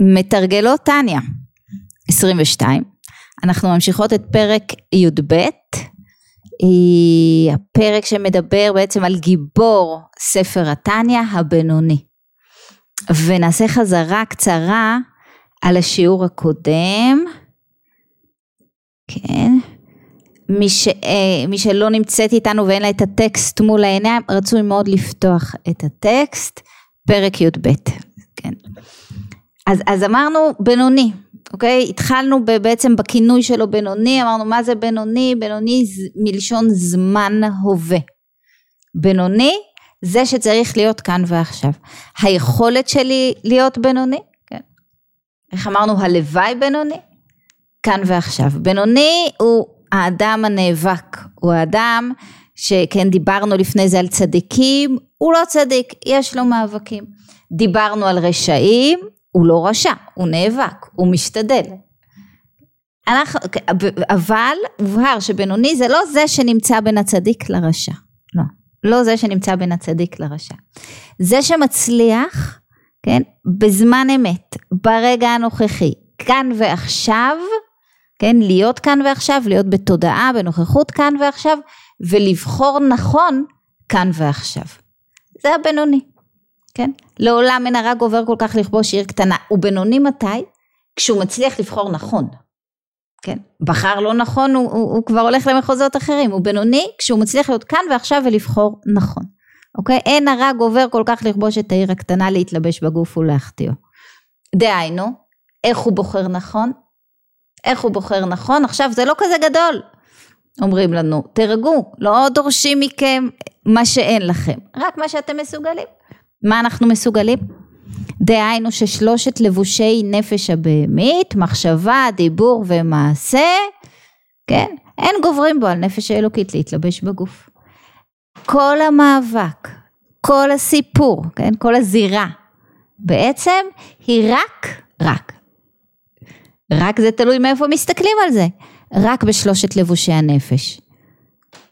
מתרגלות טניה, 22. אנחנו ממשיכות את פרק י"ב, הפרק שמדבר בעצם על גיבור ספר התניא הבינוני. ונעשה חזרה קצרה על השיעור הקודם. כן. מי, ש, אה, מי שלא נמצאת איתנו ואין לה את הטקסט מול העיניים, רצוי מאוד לפתוח את הטקסט, פרק י"ב. כן. אז, אז אמרנו בינוני, אוקיי? התחלנו בעצם בכינוי שלו בינוני, אמרנו מה זה בינוני? בינוני מלשון זמן הווה. בינוני זה שצריך להיות כאן ועכשיו. היכולת שלי להיות בינוני, כן. איך אמרנו הלוואי בינוני? כאן ועכשיו. בינוני הוא האדם הנאבק, הוא האדם שכן דיברנו לפני זה על צדיקים, הוא לא צדיק, יש לו מאבקים. דיברנו על רשעים, הוא לא רשע, הוא נאבק, הוא משתדל. אנחנו, אבל הובהר שבינוני זה לא זה שנמצא בין הצדיק לרשע, לא, לא זה שנמצא בין הצדיק לרשע. זה שמצליח, כן, בזמן אמת, ברגע הנוכחי, כאן ועכשיו, כן, להיות כאן ועכשיו, להיות בתודעה, בנוכחות כאן ועכשיו, ולבחור נכון כאן ועכשיו. זה הבינוני. כן? לעולם אין הרע גובר כל כך לכבוש עיר קטנה. הוא בינוני מתי? כשהוא מצליח לבחור נכון. כן? בחר לא נכון, הוא, הוא, הוא כבר הולך למחוזות אחרים. הוא בינוני כשהוא מצליח להיות כאן ועכשיו ולבחור נכון. אוקיי? אין הרע גובר כל כך לכבוש את העיר הקטנה להתלבש בגוף ולהחטיאו. דהיינו, איך הוא בוחר נכון? איך הוא בוחר נכון? עכשיו זה לא כזה גדול. אומרים לנו, תרגעו, לא דורשים מכם מה שאין לכם, רק מה שאתם מסוגלים. מה אנחנו מסוגלים? דהיינו ששלושת לבושי נפש הבהמית, מחשבה, דיבור ומעשה, כן, אין גוברים בו על נפש האלוקית להתלבש בגוף. כל המאבק, כל הסיפור, כן, כל הזירה, בעצם היא רק, רק, רק זה תלוי מאיפה מסתכלים על זה, רק בשלושת לבושי הנפש.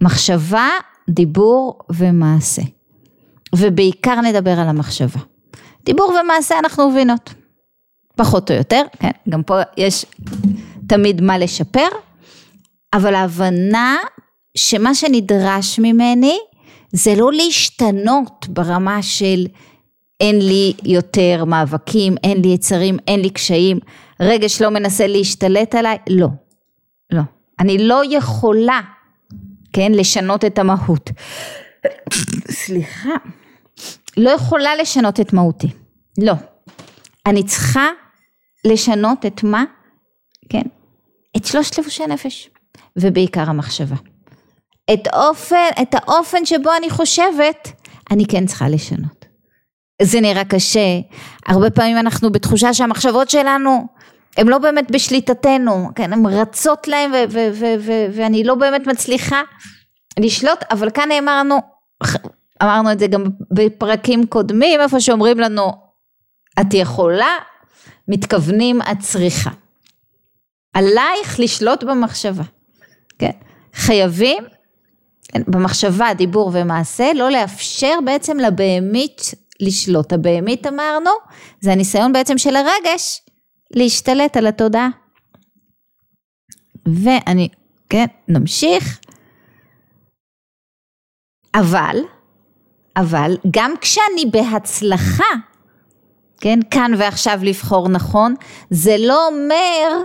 מחשבה, דיבור ומעשה. ובעיקר נדבר על המחשבה. דיבור ומעשה אנחנו מבינות, פחות או יותר, כן, גם פה יש תמיד מה לשפר, אבל ההבנה שמה שנדרש ממני זה לא להשתנות ברמה של אין לי יותר מאבקים, אין לי יצרים, אין לי קשיים, רגש לא מנסה להשתלט עליי, לא, לא. אני לא יכולה, כן, לשנות את המהות. סליחה. לא יכולה לשנות את מהותי, לא. אני צריכה לשנות את מה? כן, את שלושת לבושי הנפש, ובעיקר המחשבה. את אופן, את האופן שבו אני חושבת, אני כן צריכה לשנות. זה נראה קשה, הרבה פעמים אנחנו בתחושה שהמחשבות שלנו הן לא באמת בשליטתנו, כן, הן רצות להן ואני לא באמת מצליחה לשלוט, אבל כאן נאמרנו, אמרנו את זה גם בפרקים קודמים, איפה שאומרים לנו, את יכולה, מתכוונים את צריכה. עלייך לשלוט במחשבה, כן? חייבים כן, במחשבה, דיבור ומעשה, לא לאפשר בעצם לבהמית לשלוט. הבהמית אמרנו, זה הניסיון בעצם של הרגש להשתלט על התודעה. ואני, כן, נמשיך. אבל, אבל גם כשאני בהצלחה, כן, כאן ועכשיו לבחור נכון, זה לא אומר,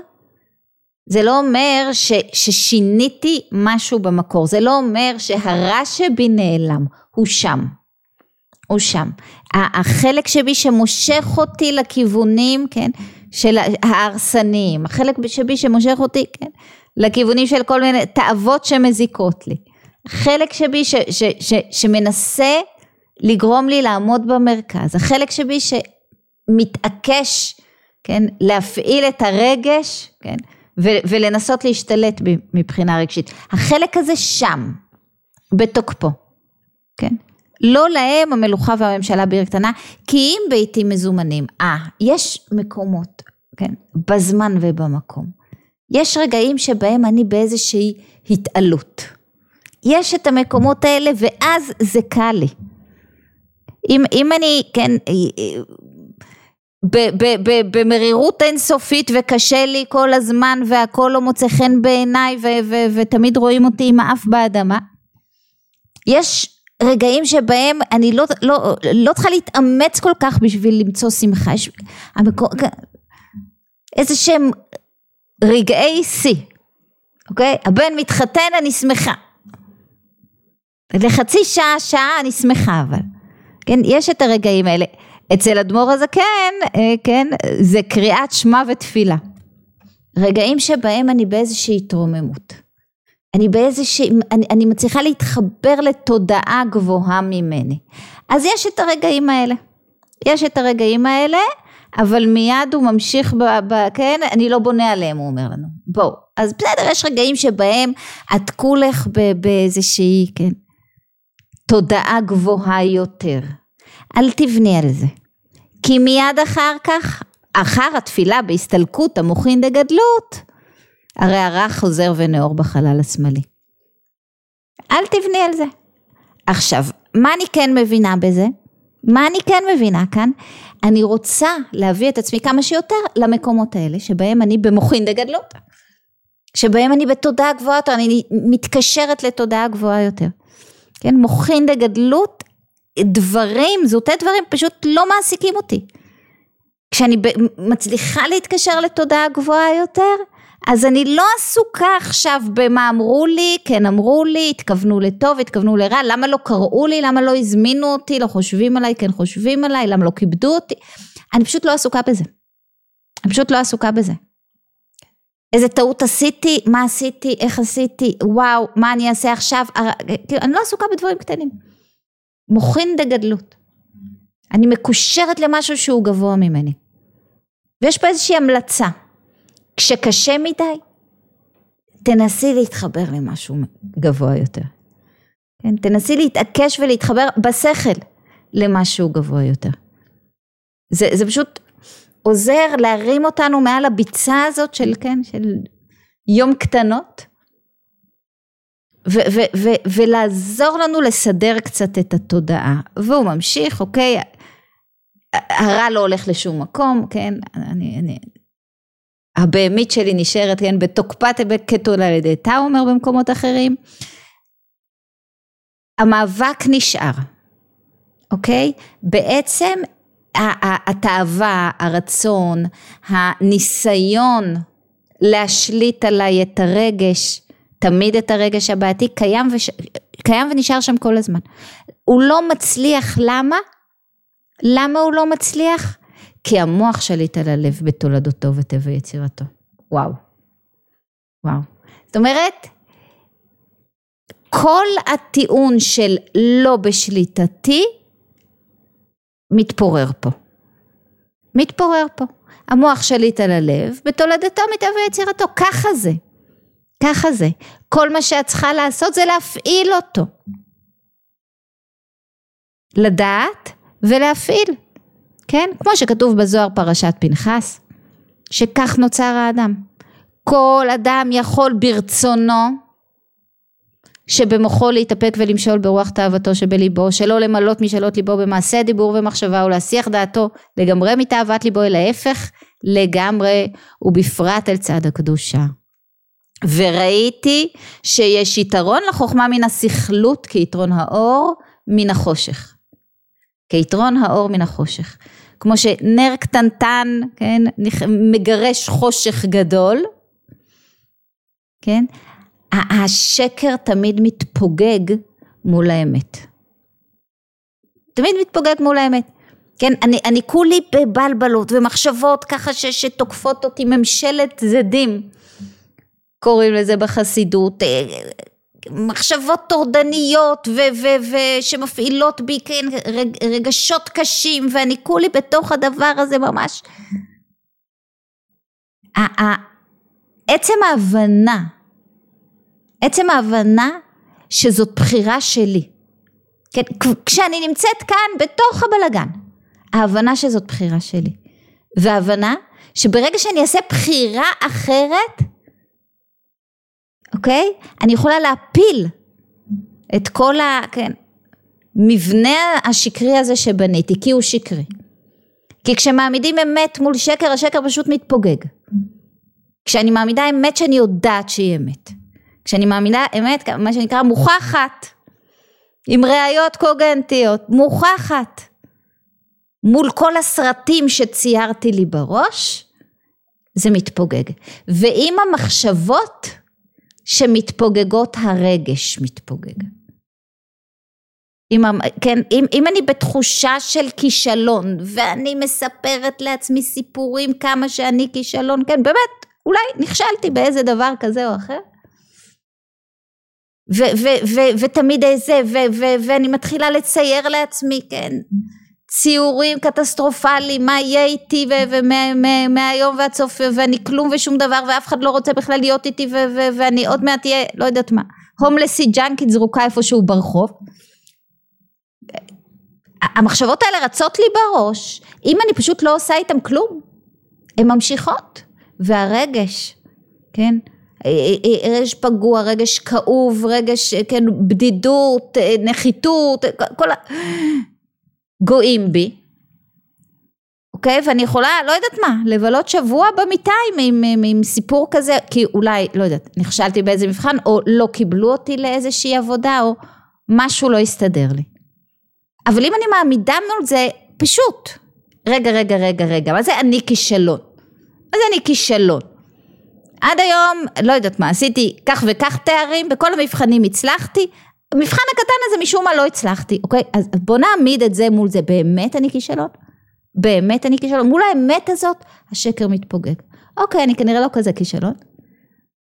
זה לא אומר ש, ששיניתי משהו במקור, זה לא אומר שהרע שבי נעלם, הוא שם, הוא שם. החלק שבי שמושך אותי לכיוונים, כן, של ההרסניים, החלק שבי שמושך אותי, כן, לכיוונים של כל מיני תאוות שמזיקות לי. חלק שבי ש, ש, ש, שמנסה לגרום לי לעמוד במרכז, החלק שבי שמתעקש, כן, להפעיל את הרגש, כן, ו- ולנסות להשתלט מבחינה רגשית, החלק הזה שם, בתוקפו, כן, לא להם המלוכה והממשלה בעיר קטנה, כי אם בעיתים מזומנים, אה, יש מקומות, כן, בזמן ובמקום, יש רגעים שבהם אני באיזושהי התעלות, יש את המקומות האלה ואז זה קל לי. אם, אם אני, כן, במרירות אינסופית וקשה לי כל הזמן והכל לא מוצא חן בעיניי ותמיד רואים אותי עם האף באדמה. יש רגעים שבהם אני לא, לא, לא צריכה להתאמץ כל כך בשביל למצוא שמחה, יש המקור, איזה שהם רגעי שיא, אוקיי? הבן מתחתן אני שמחה. לחצי שעה, שעה אני שמחה אבל. כן, יש את הרגעים האלה. אצל אדמו"ר הזקן, אה, כן, זה קריאת שמע ותפילה. רגעים שבהם אני באיזושהי התרוממות. אני באיזושהי, אני, אני מצליחה להתחבר לתודעה גבוהה ממני. אז יש את הרגעים האלה. יש את הרגעים האלה, אבל מיד הוא ממשיך ב... ב כן, אני לא בונה עליהם, הוא אומר לנו. בואו. אז בסדר, יש רגעים שבהם את כולך באיזושהי, כן, תודעה גבוהה יותר. אל תבני על זה. כי מיד אחר כך, אחר התפילה בהסתלקות המוחין דגדלות, הרי הרך חוזר ונאור בחלל השמאלי. אל תבני על זה. עכשיו, מה אני כן מבינה בזה? מה אני כן מבינה כאן? אני רוצה להביא את עצמי כמה שיותר למקומות האלה שבהם אני במוחין דגדלות. שבהם אני בתודעה גבוהה יותר, אני מתקשרת לתודעה גבוהה יותר. כן, מוחין דגדלות, דברים, זוטי דברים פשוט לא מעסיקים אותי. כשאני מצליחה להתקשר לתודעה גבוהה יותר, אז אני לא עסוקה עכשיו במה אמרו לי, כן אמרו לי, התכוונו לטוב, התכוונו לרע, למה לא קראו לי, למה לא הזמינו אותי, לא חושבים עליי, כן חושבים עליי, למה לא כיבדו אותי, אני פשוט לא עסוקה בזה. אני פשוט לא עסוקה בזה. איזה טעות עשיתי, מה עשיתי, איך עשיתי, וואו, מה אני אעשה עכשיו, כאילו, אני לא עסוקה בדברים קטנים. מוחין דגדלות. אני מקושרת למשהו שהוא גבוה ממני. ויש פה איזושהי המלצה. כשקשה מדי, תנסי להתחבר למשהו גבוה יותר. כן, תנסי להתעקש ולהתחבר בשכל למשהו גבוה יותר. זה, זה פשוט עוזר להרים אותנו מעל הביצה הזאת של, כן, של יום קטנות, ו- ו- ו- ולעזור לנו לסדר קצת את התודעה. והוא ממשיך, אוקיי, הרע לא הולך לשום מקום, כן, אני, אני, הבהמית שלי נשארת, כן, בתוקפת כתולדתה, הוא אומר במקומות אחרים. המאבק נשאר, אוקיי? בעצם התאווה, הרצון, הניסיון להשליט עליי את הרגש, תמיד את הרגש הבעייתי, קיים, וש... קיים ונשאר שם כל הזמן. הוא לא מצליח, למה? למה הוא לא מצליח? כי המוח שליט על הלב בתולדותו וטבע יצירתו. וואו. וואו. זאת אומרת, כל הטיעון של לא בשליטתי מתפורר פה. מתפורר פה. המוח שליט על הלב, בתולדתו מטבע יצירתו, ככה זה. ככה זה. כל מה שאת צריכה לעשות זה להפעיל אותו. לדעת ולהפעיל. כן? כמו שכתוב בזוהר פרשת פנחס, שכך נוצר האדם. כל אדם יכול ברצונו שבמוחו להתאפק ולמשול ברוח תאוותו שבליבו, שלא למלות משאלות ליבו במעשה דיבור ומחשבה ולהסיח דעתו לגמרי מתאוות ליבו, אלא ההפך לגמרי ובפרט אל צד הקדושה. וראיתי שיש יתרון לחוכמה מן הסכלות כיתרון האור מן החושך. כיתרון האור מן החושך. כמו שנר קטנטן, כן, מגרש חושך גדול, כן, השקר תמיד מתפוגג מול האמת. תמיד מתפוגג מול האמת. כן, אני, אני כולי בבלבלות ומחשבות ככה ש, שתוקפות אותי ממשלת זדים, קוראים לזה בחסידות, מחשבות טורדניות ושמפעילות בי כן, רג, רגשות קשים ואני כולי בתוך הדבר הזה ממש. עצם ההבנה, עצם ההבנה שזאת בחירה שלי, כן, כשאני נמצאת כאן בתוך הבלגן, ההבנה שזאת בחירה שלי, וההבנה שברגע שאני אעשה בחירה אחרת, אוקיי? אני יכולה להפיל את כל ה... כן, מבנה השקרי הזה שבניתי, כי הוא שקרי. כי כשמעמידים אמת מול שקר, השקר פשוט מתפוגג. כשאני מעמידה אמת שאני יודעת שהיא אמת. כשאני מעמידה אמת, מה שנקרא מוכחת, עם ראיות קוגנטיות, מוכחת. מול כל הסרטים שציירתי לי בראש, זה מתפוגג. ועם המחשבות שמתפוגגות, הרגש מתפוגג. אם, כן, אם, אם אני בתחושה של כישלון ואני מספרת לעצמי סיפורים כמה שאני כישלון, כן באמת, אולי נכשלתי באיזה דבר כזה או אחר, ותמיד איזה, ואני מתחילה לצייר לעצמי, כן, ציורים קטסטרופליים, מה יהיה איתי ומהיום ועד סוף ואני כלום ושום דבר ואף אחד לא רוצה בכלל להיות איתי ואני עוד מעט אהיה לא יודעת מה הומלסי ג'אנקית זרוקה איפשהו ברחוב. המחשבות האלה רצות לי בראש אם אני פשוט לא עושה איתם כלום הן ממשיכות והרגש כן רגש פגוע, רגש כאוב, רגש, כן, בדידות, נחיתות, כל ה... גואים בי, אוקיי? ואני יכולה, לא יודעת מה, לבלות שבוע במיטה עם, עם, עם, עם סיפור כזה, כי אולי, לא יודעת, נכשלתי באיזה מבחן, או לא קיבלו אותי לאיזושהי עבודה, או משהו לא הסתדר לי. אבל אם אני מעמידה מול זה, פשוט, רגע, רגע, רגע, רגע, מה זה אני כישלון? מה זה אני כישלון? עד היום, לא יודעת מה, עשיתי כך וכך תארים, בכל המבחנים הצלחתי, המבחן הקטן הזה משום מה לא הצלחתי, אוקיי? אז בוא נעמיד את זה מול זה, באמת אני כישלון? באמת אני כישלון? מול האמת הזאת, השקר מתפוגג. אוקיי, אני כנראה לא כזה כישלון,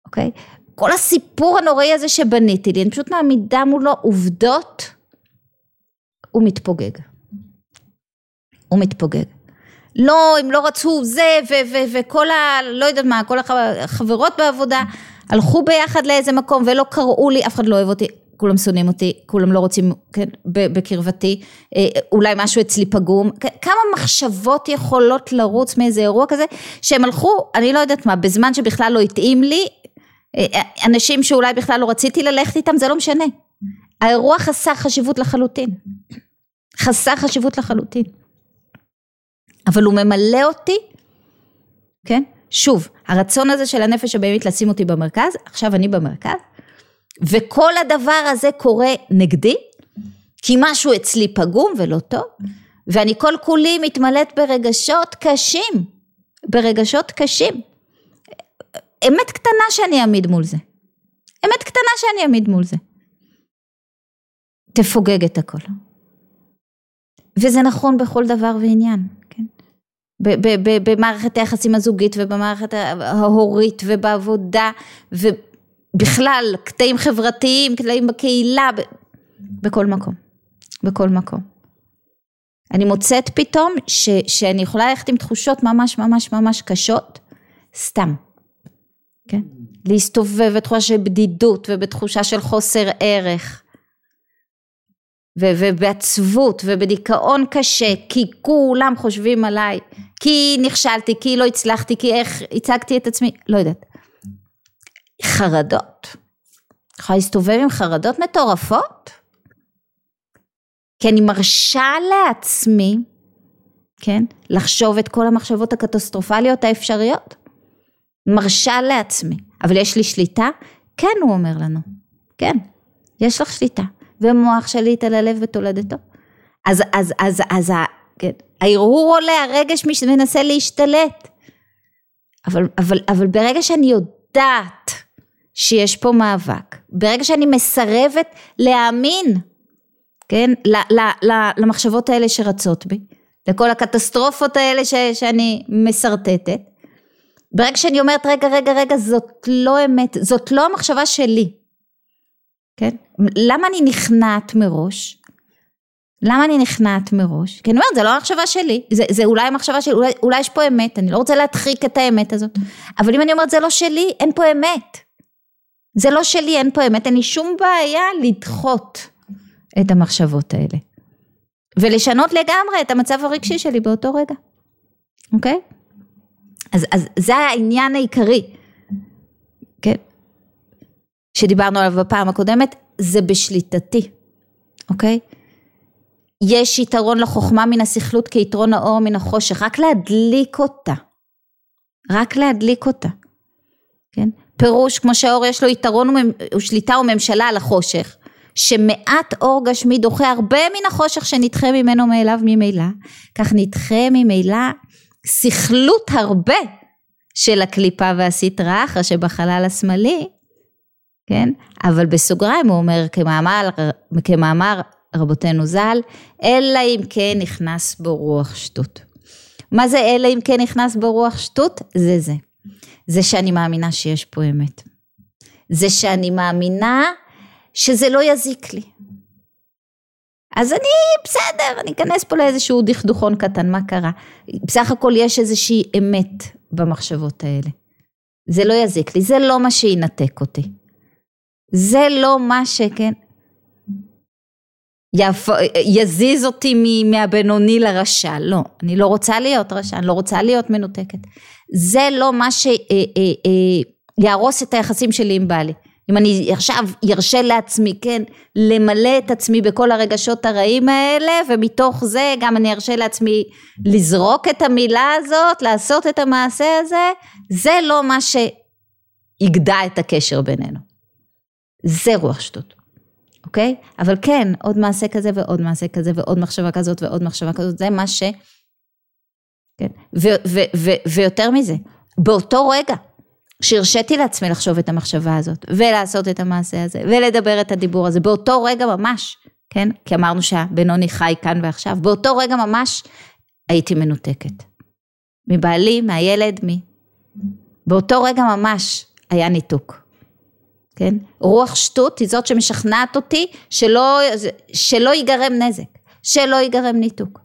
אוקיי? כל הסיפור הנוראי הזה שבניתי לי, אני פשוט מעמידה מולו עובדות, הוא מתפוגג. הוא מתפוגג. לא, הם לא רצו זה, וכל ה... לא יודעת מה, כל החברות בעבודה הלכו ביחד לאיזה מקום ולא קראו לי, אף אחד לא אוהב אותי. כולם שונאים אותי, כולם לא רוצים כן, בקרבתי, אה, אולי משהו אצלי פגום, כמה מחשבות יכולות לרוץ מאיזה אירוע כזה, שהם הלכו, אני לא יודעת מה, בזמן שבכלל לא התאים לי, אה, אנשים שאולי בכלל לא רציתי ללכת איתם, זה לא משנה. האירוע חסר חשיבות לחלוטין. חסר חשיבות לחלוטין. אבל הוא ממלא אותי, כן? שוב, הרצון הזה של הנפש הבאמת לשים אותי במרכז, עכשיו אני במרכז, וכל הדבר הזה קורה נגדי, כי משהו אצלי פגום ולא טוב, ואני כל כולי מתמלאת ברגשות קשים, ברגשות קשים. אמת קטנה שאני אעמיד מול זה. אמת קטנה שאני אעמיד מול זה. תפוגג את הכל. וזה נכון בכל דבר ועניין? במערכת היחסים הזוגית ובמערכת ההורית ובעבודה בכלל, קטעים חברתיים, קטעים בקהילה, ב... בכל מקום, בכל מקום. אני מוצאת פתאום ש, שאני יכולה ללכת עם תחושות ממש ממש ממש קשות, סתם, כן? להסתובב בתחושה של בדידות ובתחושה של חוסר ערך. ו- ובעצבות ובדיכאון קשה, כי כולם חושבים עליי, כי נכשלתי, כי לא הצלחתי, כי איך הצגתי את עצמי, לא יודעת. חרדות. יכולה להסתובב עם חרדות מטורפות? כי אני מרשה לעצמי, כן, לחשוב את כל המחשבות הקטסטרופליות האפשריות. מרשה לעצמי. אבל יש לי שליטה? כן, הוא אומר לנו. כן, יש לך שליטה. ומוח שליט על הלב ותולדתו. אז, אז, אז, אז, כן, ההרהור עולה, הרגש מנסה להשתלט. אבל, אבל, אבל ברגע שאני יודעת שיש פה מאבק. ברגע שאני מסרבת להאמין, כן, למחשבות האלה שרצות בי, לכל הקטסטרופות האלה ש, שאני משרטטת, ברגע שאני אומרת רגע רגע רגע זאת לא אמת, זאת לא המחשבה שלי, כן? למה אני נכנעת מראש? למה אני נכנעת מראש? כי אני אומרת זה לא המחשבה שלי, זה, זה אולי המחשבה שלי, אולי, אולי יש פה אמת, אני לא רוצה להדחיק את האמת הזאת, אבל אם אני אומרת זה לא שלי, אין פה אמת. זה לא שלי, אין פה אמת, אין לי שום בעיה לדחות את המחשבות האלה. ולשנות לגמרי את המצב הרגשי שלי באותו רגע, אוקיי? אז, אז זה העניין העיקרי, כן? שדיברנו עליו בפעם הקודמת, זה בשליטתי, אוקיי? יש יתרון לחוכמה מן הסכלות כיתרון האור מן החושך, רק להדליק אותה, רק להדליק אותה, כן? פירוש כמו שהאור יש לו יתרון ושליטה וממשלה על החושך, שמעט אור גשמי דוחה הרבה מן החושך שנדחה ממנו מאליו ממילא, כך נדחה ממילא סכלות הרבה של הקליפה והסטרה אחרי שבחלל השמאלי, כן? אבל בסוגריים הוא אומר כמאמר, כמאמר רבותינו ז"ל, אלא אם כן נכנס בו רוח שטות. מה זה אלא אם כן נכנס בו רוח שטות? זה זה. זה שאני מאמינה שיש פה אמת. זה שאני מאמינה שזה לא יזיק לי. אז אני בסדר, אני אכנס פה לאיזשהו דכדוכון קטן, מה קרה? בסך הכל יש איזושהי אמת במחשבות האלה. זה לא יזיק לי, זה לא מה שינתק אותי. זה לא מה שכן, יפ... יזיז אותי מהבינוני לרשע, לא, אני לא רוצה להיות רשע, אני לא רוצה להיות מנותקת. זה לא מה שיהרוס אה, אה, אה, את היחסים שלי עם בעלי. אם אני עכשיו ירשה לעצמי, כן, למלא את עצמי בכל הרגשות הרעים האלה, ומתוך זה גם אני ארשה לעצמי לזרוק את המילה הזאת, לעשות את המעשה הזה, זה לא מה שיגדע את הקשר בינינו. זה רוח שטות. אוקיי? אבל כן, עוד מעשה כזה ועוד מעשה כזה ועוד מחשבה כזאת ועוד מחשבה כזאת, זה מה ש... כן, ו- ו- ו- ויותר מזה, באותו רגע שהרשיתי לעצמי לחשוב את המחשבה הזאת, ולעשות את המעשה הזה, ולדבר את הדיבור הזה, באותו רגע ממש, כן? כי אמרנו שהבינוני חי כאן ועכשיו, באותו רגע ממש הייתי מנותקת. מבעלי, מהילד, מ... באותו רגע ממש היה ניתוק. כן? רוח שטות היא זאת שמשכנעת אותי שלא, שלא ייגרם נזק, שלא ייגרם ניתוק.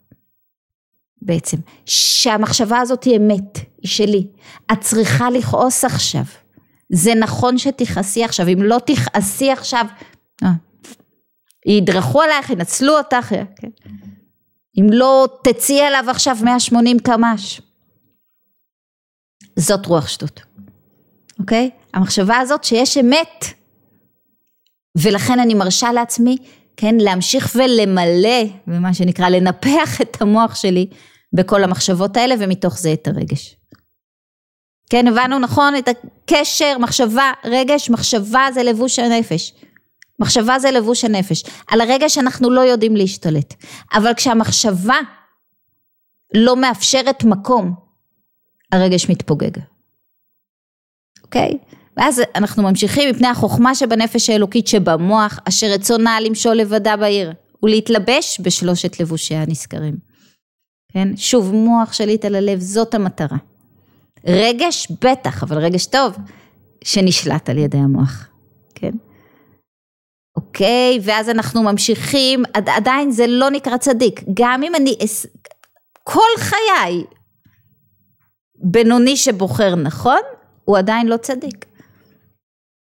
בעצם, שהמחשבה הזאת היא אמת, היא שלי. את צריכה לכעוס עכשיו. זה נכון שתכעסי עכשיו, אם לא תכעסי עכשיו, אה, ידרכו עלייך, ינצלו אותך, כן? אם לא תצאי אליו עכשיו 180 קמ"ש. זאת רוח שטות. אוקיי? המחשבה הזאת שיש אמת, ולכן אני מרשה לעצמי, כן, להמשיך ולמלא, ומה שנקרא לנפח את המוח שלי בכל המחשבות האלה, ומתוך זה את הרגש. כן, הבנו נכון את הקשר, מחשבה, רגש, מחשבה זה לבוש הנפש. מחשבה זה לבוש הנפש. על הרגש אנחנו לא יודעים להשתלט, אבל כשהמחשבה לא מאפשרת מקום, הרגש מתפוגג. אוקיי? ואז אנחנו ממשיכים מפני החוכמה שבנפש האלוקית שבמוח, אשר רצונה למשול לבדה בעיר, ולהתלבש בשלושת לבושי הנזכרים. כן? שוב, מוח שליט על הלב, זאת המטרה. רגש, בטח, אבל רגש טוב, שנשלט על ידי המוח, כן? אוקיי, ואז אנחנו ממשיכים, עדיין זה לא נקרא צדיק, גם אם אני, כל חיי בינוני שבוחר נכון, הוא עדיין לא צדיק.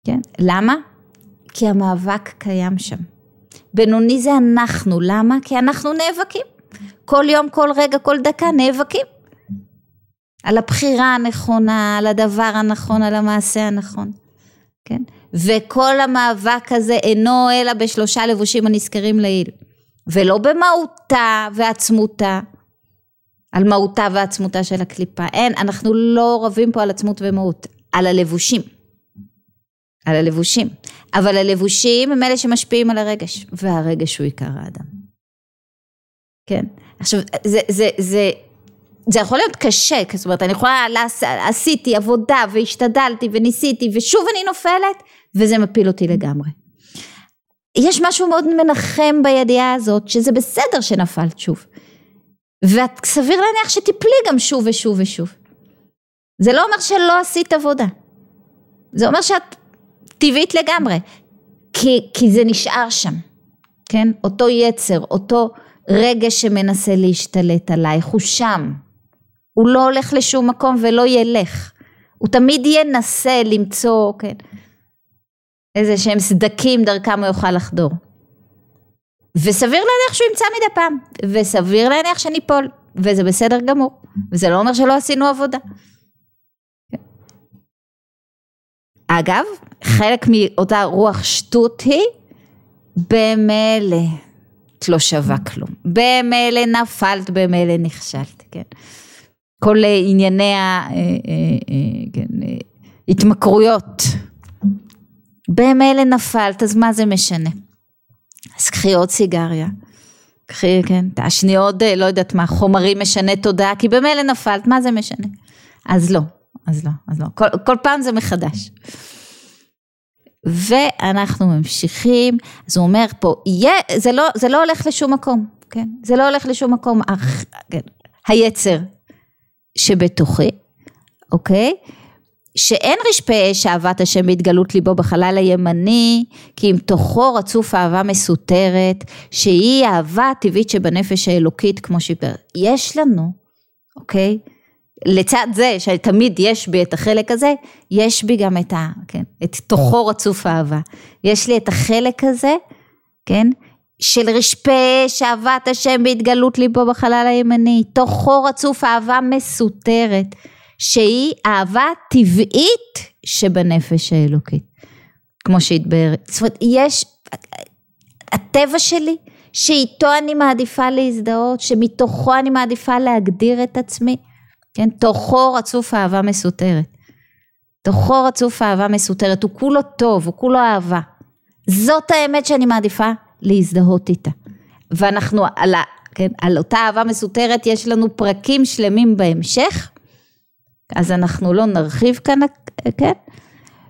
כן? למה? כי המאבק קיים שם. בינוני זה אנחנו, למה? כי אנחנו נאבקים. כל יום, כל רגע, כל דקה נאבקים. על הבחירה הנכונה, על הדבר הנכון, על המעשה הנכון. כן? וכל המאבק הזה אינו אלא בשלושה לבושים הנזכרים לעיל. ולא במהותה ועצמותה, על מהותה ועצמותה של הקליפה. אין, אנחנו לא רבים פה על עצמות ומהות, על הלבושים. על הלבושים. אבל הלבושים הם אלה שמשפיעים על הרגש, והרגש הוא עיקר האדם. כן? עכשיו, זה, זה, זה, זה יכול להיות קשה, זאת אומרת, אני יכולה, לעש, עשיתי עבודה והשתדלתי וניסיתי ושוב אני נופלת, וזה מפיל אותי לגמרי. יש משהו מאוד מנחם בידיעה הזאת, שזה בסדר שנפלת שוב. ואת סביר להניח שתיפלי גם שוב ושוב ושוב. זה לא אומר שלא עשית עבודה. זה אומר שאת טבעית לגמרי, כי, כי זה נשאר שם, כן? אותו יצר, אותו רגש שמנסה להשתלט עלייך, הוא שם. הוא לא הולך לשום מקום ולא ילך. הוא תמיד ינסה למצוא, כן, איזה שהם סדקים דרכם הוא יוכל לחדור. וסביר להניח שהוא ימצא מדי פעם, וסביר להניח שניפול, וזה בסדר גמור, וזה לא אומר שלא עשינו עבודה. אגב, חלק מאותה רוח שטות היא במילא. את לא שווה כלום. במילא נפלת, במילא נכשלת, כן. כל ענייני ההתמכרויות. אה, אה, במילא נפלת, אז מה זה משנה? אז קחי עוד סיגריה. קחי, כן, תעשני עוד, לא יודעת מה, חומרים משנה תודעה, כי במילא נפלת, מה זה משנה? אז לא, אז לא, אז לא. כל, כל פעם זה מחדש. ואנחנו ממשיכים, אז הוא אומר פה, יהיה, זה, לא, זה לא הולך לשום מקום, כן? זה לא הולך לשום מקום, אך, כן, היצר שבתוכי, אוקיי? שאין רשפי אש אהבת השם בהתגלות ליבו בחלל הימני, כי אם תוכו רצוף אהבה מסותרת, שהיא אהבה הטבעית שבנפש האלוקית כמו שהיא... יש לנו, אוקיי? לצד זה שתמיד יש בי את החלק הזה, יש בי גם את ה... כן, את תוכו רצוף אהבה. יש לי את החלק הזה, כן? של רשפה שאהבת השם בהתגלות ליבו בחלל הימני, תוכו רצוף אהבה מסותרת, שהיא אהבה טבעית שבנפש האלוקית, כמו שהתבהר. זאת אומרת, יש, הטבע שלי, שאיתו אני מעדיפה להזדהות, שמתוכו אני מעדיפה להגדיר את עצמי, כן? תוכו רצוף אהבה מסותרת. תוכו רצוף אהבה מסותרת, הוא כולו טוב, הוא כולו אהבה. זאת האמת שאני מעדיפה להזדהות איתה. ואנחנו על, ה, כן, על אותה אהבה מסותרת יש לנו פרקים שלמים בהמשך, אז אנחנו לא נרחיב כאן, כן?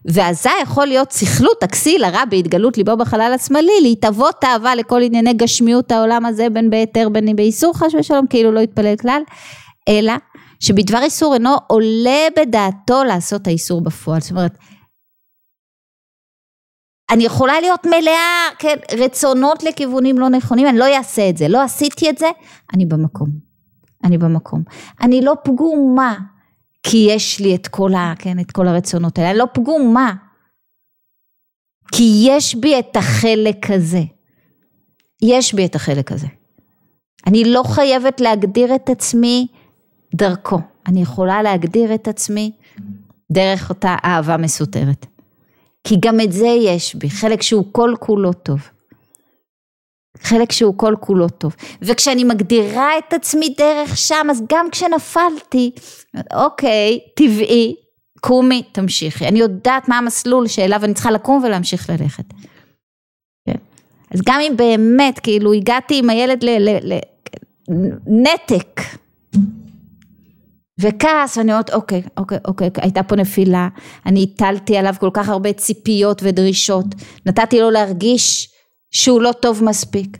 ואזי יכול להיות סכלות הכסיל הרע בהתגלות ליבו בחלל השמאלי, להתאבות אהבה לכל ענייני גשמיות העולם הזה בין בהיתר בין באיסור חס ושלום, כאילו לא יתפלל כלל, אלא שבדבר איסור אינו עולה בדעתו לעשות האיסור בפועל. זאת אומרת, אני יכולה להיות מלאה, כן, רצונות לכיוונים לא נכונים, אני לא אעשה את זה, לא עשיתי את זה, אני במקום. אני במקום. אני לא פגומה, כי יש לי את כל, ה, כן, את כל הרצונות האלה, אני לא פגומה. כי יש בי את החלק הזה. יש בי את החלק הזה. אני לא חייבת להגדיר את עצמי דרכו. אני יכולה להגדיר את עצמי דרך אותה אהבה מסותרת. כי גם את זה יש בי, חלק שהוא כל כולו טוב. חלק שהוא כל כולו טוב. וכשאני מגדירה את עצמי דרך שם, אז גם כשנפלתי, אוקיי, טבעי, קומי, תמשיכי. אני יודעת מה המסלול שאליו אני צריכה לקום ולהמשיך ללכת. כן? אז גם אם באמת, כאילו, הגעתי עם הילד לנתק, וכעס, ואני אומרת, אוקיי, אוקיי, אוקיי, הייתה פה נפילה, אני הטלתי עליו כל כך הרבה ציפיות ודרישות, נתתי לו להרגיש שהוא לא טוב מספיק,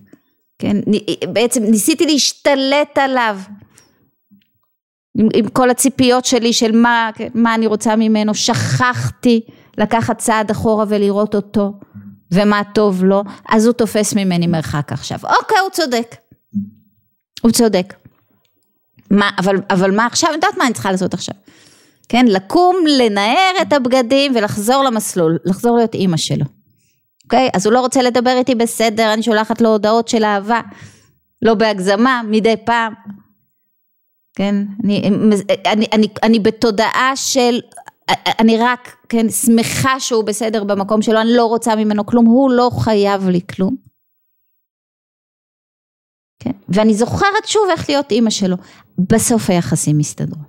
כן, בעצם ניסיתי להשתלט עליו, עם, עם כל הציפיות שלי של מה, מה אני רוצה ממנו, שכחתי לקחת צעד אחורה ולראות אותו, ומה טוב לו, אז הוא תופס ממני מרחק עכשיו, אוקיי, הוא צודק, הוא צודק. מה, אבל, אבל מה עכשיו, אני יודעת מה אני צריכה לעשות עכשיו. כן, לקום, לנער את הבגדים ולחזור למסלול, לחזור להיות אימא שלו. אוקיי? אז הוא לא רוצה לדבר איתי בסדר, אני שולחת לו הודעות של אהבה, לא בהגזמה, מדי פעם. כן, אני, אני, אני, אני בתודעה של, אני רק, כן, שמחה שהוא בסדר במקום שלו, אני לא רוצה ממנו כלום, הוא לא חייב לי כלום. כן? ואני זוכרת שוב איך להיות אימא שלו. בסוף היחסים יסתדרו.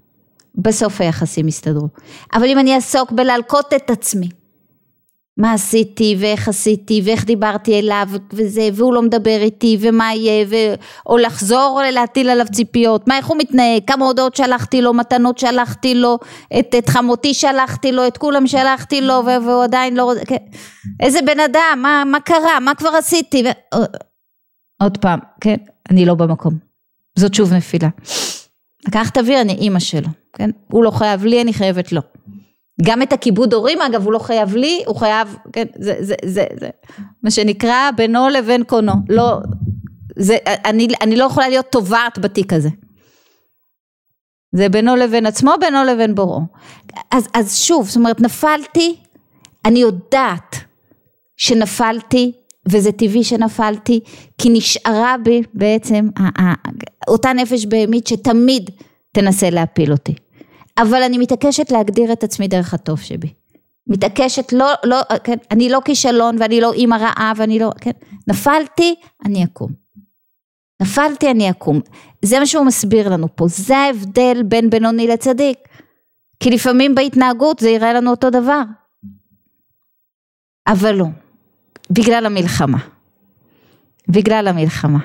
בסוף היחסים יסתדרו. אבל אם אני אעסוק בלהלקוט את עצמי, מה עשיתי ואיך עשיתי ואיך דיברתי אליו וזה והוא לא מדבר איתי ומה יהיה ו... או לחזור להטיל עליו ציפיות. מה איך הוא מתנהג? כמה הודעות שלחתי לו מתנות שלחתי לו את, את חמותי שלחתי לו את כולם שלחתי לו והוא עדיין לא רוצה כן. איזה בן אדם מה, מה קרה? מה כבר עשיתי? ו... עוד פעם כן? אני לא במקום. זאת שוב נפילה. לקחת אוויר אני אימא שלו כן? הוא לא חייב לי אני חייבת לו גם את הכיבוד הורים אגב הוא לא חייב לי, הוא חייב, כן, זה, זה, זה, זה, מה שנקרא בינו לבין קונו, לא, זה, אני, אני לא יכולה להיות טובעת בתיק הזה. זה בינו לבין עצמו, בינו לבין בוראו. אז, אז שוב, זאת אומרת נפלתי, אני יודעת שנפלתי, וזה טבעי שנפלתי, כי נשארה בי בעצם אותה נפש בהמית שתמיד תנסה להפיל אותי. אבל אני מתעקשת להגדיר את עצמי דרך הטוב שבי. מתעקשת, לא, לא, כן, אני לא כישלון ואני לא אימא רעה ואני לא, כן, נפלתי, אני אקום. נפלתי אני אקום. זה מה שהוא מסביר לנו פה, זה ההבדל בין בינוני לצדיק. כי לפעמים בהתנהגות זה יראה לנו אותו דבר. אבל לא, בגלל המלחמה. בגלל המלחמה.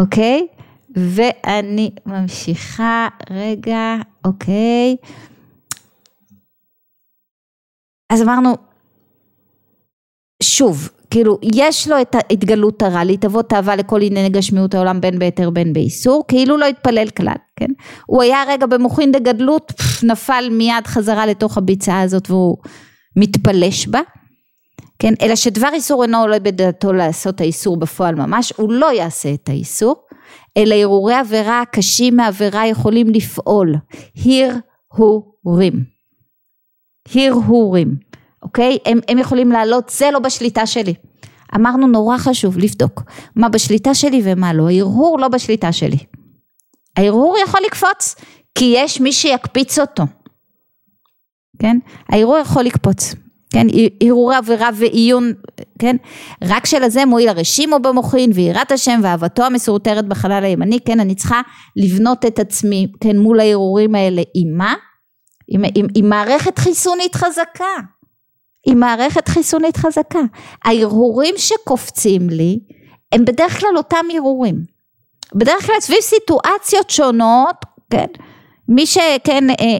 אוקיי? ואני ממשיכה רגע, אוקיי. אז אמרנו, שוב, כאילו יש לו את ההתגלות הרע, להתאבות תאווה לכל ענייני גשמיות העולם בין בהיתר בין באיסור, כאילו לא התפלל כלל, כן? הוא היה רגע במוחין דגדלות, נפל מיד חזרה לתוך הביצה הזאת והוא מתפלש בה, כן? אלא שדבר איסור אינו עולה בדעתו לעשות האיסור בפועל ממש, הוא לא יעשה את האיסור, אלא הרהורי עבירה הקשים מעבירה יכולים לפעול, הרהורים, הרהורים. אוקיי? הם, הם יכולים לעלות, זה לא בשליטה שלי. אמרנו נורא חשוב לבדוק מה בשליטה שלי ומה לא, ההרהור לא בשליטה שלי. ההרהור יכול לקפוץ, כי יש מי שיקפיץ אותו, כן? ההרהור יכול לקפוץ, כן? הרהורי עבירה ועיון, כן? רק שלזה מועיל הרשימו במוחין ויראת השם ואהבתו המסורתרת בחלל הימני, כן? אני צריכה לבנות את עצמי, כן? מול ההרהורים האלה, עם מה? עם, עם, עם מערכת חיסונית חזקה. עם מערכת חיסונית חזקה. ההרהורים שקופצים לי הם בדרך כלל אותם הרהורים. בדרך כלל סביב סיטואציות שונות, כן, מי שכן, אה, אה,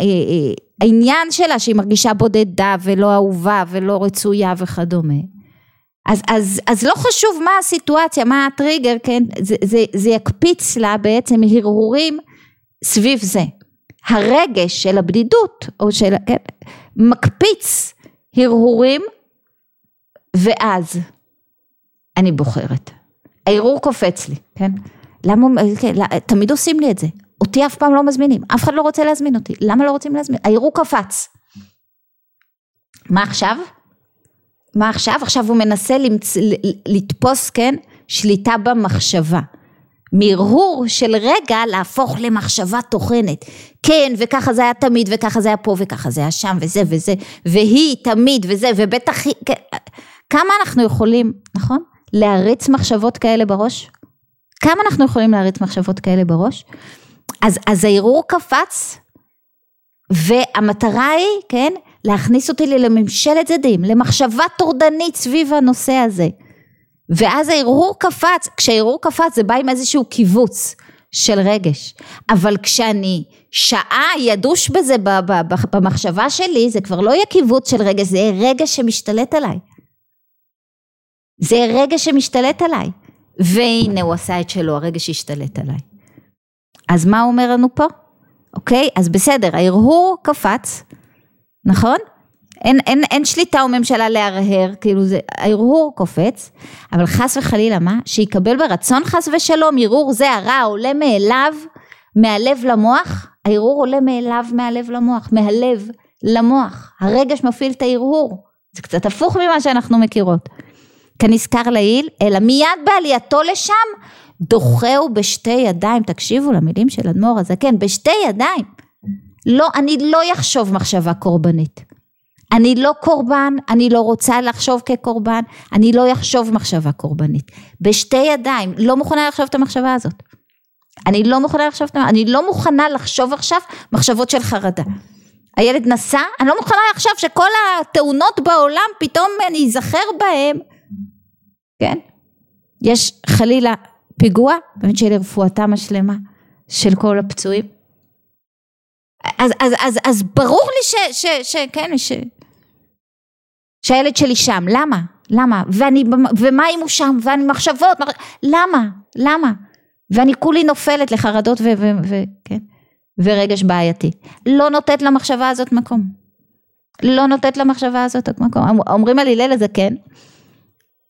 אה, אה, העניין שלה שהיא מרגישה בודדה ולא אהובה ולא רצויה וכדומה. אז, אז, אז לא חשוב מה הסיטואציה, מה הטריגר, כן, זה, זה, זה יקפיץ לה בעצם הרהורים סביב זה. הרגש של הבדידות, או של, כן, מקפיץ הרהורים, ואז אני בוחרת. הערעור קופץ לי, כן? למה, כן, תמיד עושים לי את זה. אותי אף פעם לא מזמינים, אף אחד לא רוצה להזמין אותי. למה לא רוצים להזמין? הערעור קפץ. מה עכשיו? מה עכשיו? עכשיו הוא מנסה למצ... לתפוס, כן, שליטה במחשבה. מהרהור של רגע להפוך למחשבה טוחנת. כן, וככה זה היה תמיד, וככה זה היה פה, וככה זה היה שם, וזה וזה, והיא תמיד, וזה, ובטח היא... כמה אנחנו יכולים, נכון? להריץ מחשבות כאלה בראש? כמה אנחנו יכולים להריץ מחשבות כאלה בראש? אז, אז הערעור קפץ, והמטרה היא, כן, להכניס אותי לממשלת זדים, למחשבה טורדנית סביב הנושא הזה. ואז הערעור קפץ, כשהערעור קפץ זה בא עם איזשהו קיבוץ של רגש, אבל כשאני שעה ידוש בזה במחשבה שלי, זה כבר לא יהיה קיבוץ של רגש, זה יהיה רגש שמשתלט עליי. זה יהיה רגש שמשתלט עליי. והנה הוא עשה את שלו, הרגש השתלט עליי. אז מה הוא אומר לנו פה? אוקיי? אז בסדר, ההרהור קפץ, נכון? אין, אין, אין שליטה או ממשלה להרהר, כאילו זה, ההרהור קופץ, אבל חס וחלילה מה? שיקבל ברצון חס ושלום, הרהור זה הרע עולה מאליו, מהלב למוח, ההרהור עולה מאליו מהלב למוח, מהלב למוח, הרגש מפעיל את ההרהור, זה קצת הפוך ממה שאנחנו מכירות. כנזכר לעיל, אלא מיד בעלייתו לשם, דוחהו בשתי ידיים, תקשיבו למילים של אדמו"ר הזקן, בשתי ידיים. לא, אני לא יחשוב מחשבה קורבנית. אני לא קורבן, אני לא רוצה לחשוב כקורבן, אני לא אחשוב מחשבה קורבנית. בשתי ידיים, לא מוכנה לחשוב את המחשבה הזאת. אני לא מוכנה לחשוב, אני לא מוכנה לחשוב עכשיו מחשבות של חרדה. הילד נסע, אני לא מוכנה לחשוב שכל התאונות בעולם פתאום אני אזכר בהם, כן? יש חלילה פיגוע, באמת שיהיה לרפואתם השלמה של כל הפצועים. אז, אז, אז, אז ברור לי ש, ש, ש, כן, ש, שהילד שלי שם, למה? למה? ואני, ומה אם הוא שם? ואני מחשבות, למה? למה? ואני כולי נופלת לחרדות ו... ו, ו כן? ורגש בעייתי. לא נותנת למחשבה הזאת מקום. לא נותנת למחשבה הזאת מקום. אומרים על הלל הזקן,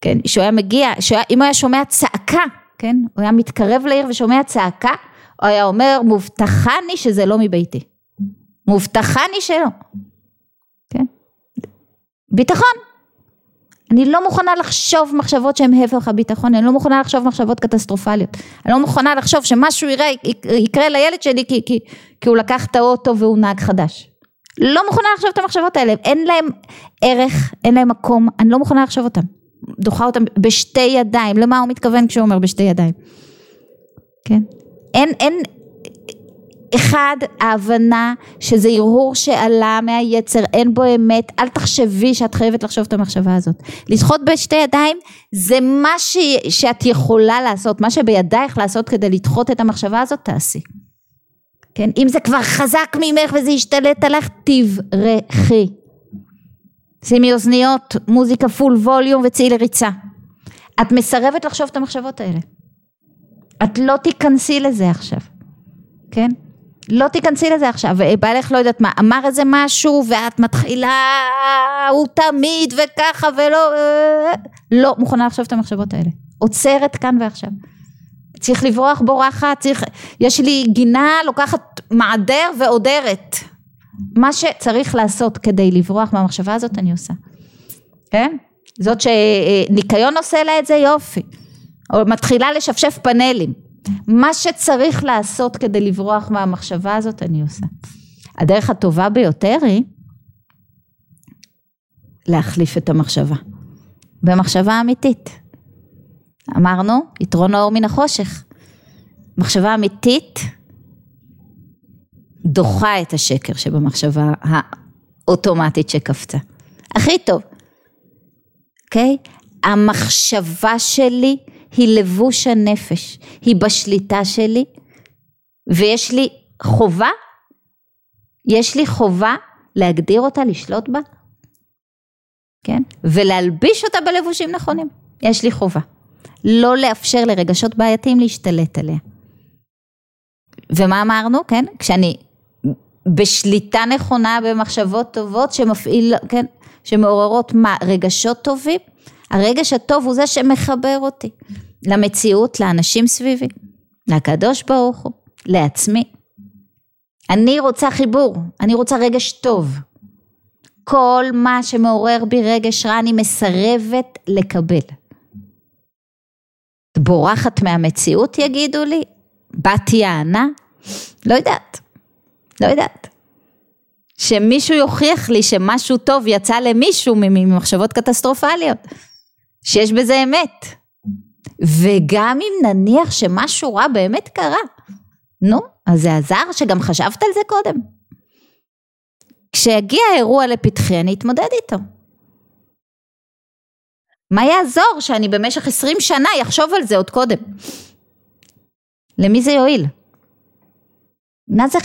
כן, שהוא היה מגיע, שהוא היה, אם הוא היה שומע צעקה, כן, הוא היה מתקרב לעיר ושומע צעקה, הוא היה אומר, מובטחני שזה לא מביתי. מובטחני שלא. ביטחון. אני לא מוכנה לחשוב מחשבות שהן הפך הביטחון, אני לא מוכנה לחשוב מחשבות קטסטרופליות. אני לא מוכנה לחשוב שמשהו יראה, יקרה לילד שלי כי, כי, כי הוא לקח את האוטו והוא נהג חדש. לא מוכנה לחשוב את המחשבות האלה, אין להם ערך, אין להם מקום, אני לא מוכנה לחשוב אותם. דוחה אותם בשתי ידיים, למה הוא מתכוון כשהוא אומר בשתי ידיים? כן? אין, אין, אחד, ההבנה שזה הרהור שעלה מהיצר, אין בו אמת, אל תחשבי שאת חייבת לחשוב את המחשבה הזאת. לדחות בשתי ידיים זה מה ש... שאת יכולה לעשות, מה שבידייך לעשות כדי לדחות את המחשבה הזאת, תעשי. כן, אם זה כבר חזק ממך וזה ישתלט עליך, תברכי. שימי אוזניות, מוזיקה פול ווליום וצאי לריצה. את מסרבת לחשוב את המחשבות האלה. את לא תיכנסי לזה עכשיו, כן? לא תיכנסי לזה עכשיו, ובעלך לא יודעת מה, אמר איזה משהו ואת מתחילה, הוא תמיד וככה ולא, לא מוכנה לחשוב את המחשבות האלה. עוצרת כאן ועכשיו. צריך לברוח בורחת, צריך, יש לי גינה, לוקחת מעדר ועודרת. מה שצריך לעשות כדי לברוח מהמחשבה הזאת אני עושה. כן? זאת שניקיון עושה לה את זה יופי. או מתחילה לשפשף פאנלים. מה שצריך לעשות כדי לברוח מהמחשבה הזאת אני עושה. הדרך הטובה ביותר היא להחליף את המחשבה במחשבה אמיתית. אמרנו, יתרון האור מן החושך. מחשבה אמיתית דוחה את השקר שבמחשבה האוטומטית שקפצה. הכי טוב, אוקיי? Okay? המחשבה שלי היא לבוש הנפש, היא בשליטה שלי, ויש לי חובה, יש לי חובה להגדיר אותה, לשלוט בה, כן? ולהלביש אותה בלבושים נכונים, יש לי חובה. לא לאפשר לרגשות בעייתיים להשתלט עליה. ומה אמרנו, כן? כשאני בשליטה נכונה במחשבות טובות שמפעיל, כן? שמעוררות מה? רגשות טובים, הרגש הטוב הוא זה שמחבר אותי למציאות, לאנשים סביבי, לקדוש ברוך הוא, לעצמי. אני רוצה חיבור, אני רוצה רגש טוב. כל מה שמעורר בי רגש רע אני מסרבת לקבל. את בורחת מהמציאות יגידו לי? באתי יענה? לא יודעת, לא יודעת. שמישהו יוכיח לי שמשהו טוב יצא למישהו ממחשבות קטסטרופליות. שיש בזה אמת. וגם אם נניח שמשהו רע באמת קרה, נו, אז זה עזר שגם חשבת על זה קודם. כשיגיע האירוע לפתחי אני אתמודד איתו. מה יעזור שאני במשך עשרים שנה אחשוב על זה עוד קודם? למי זה יועיל? מה זה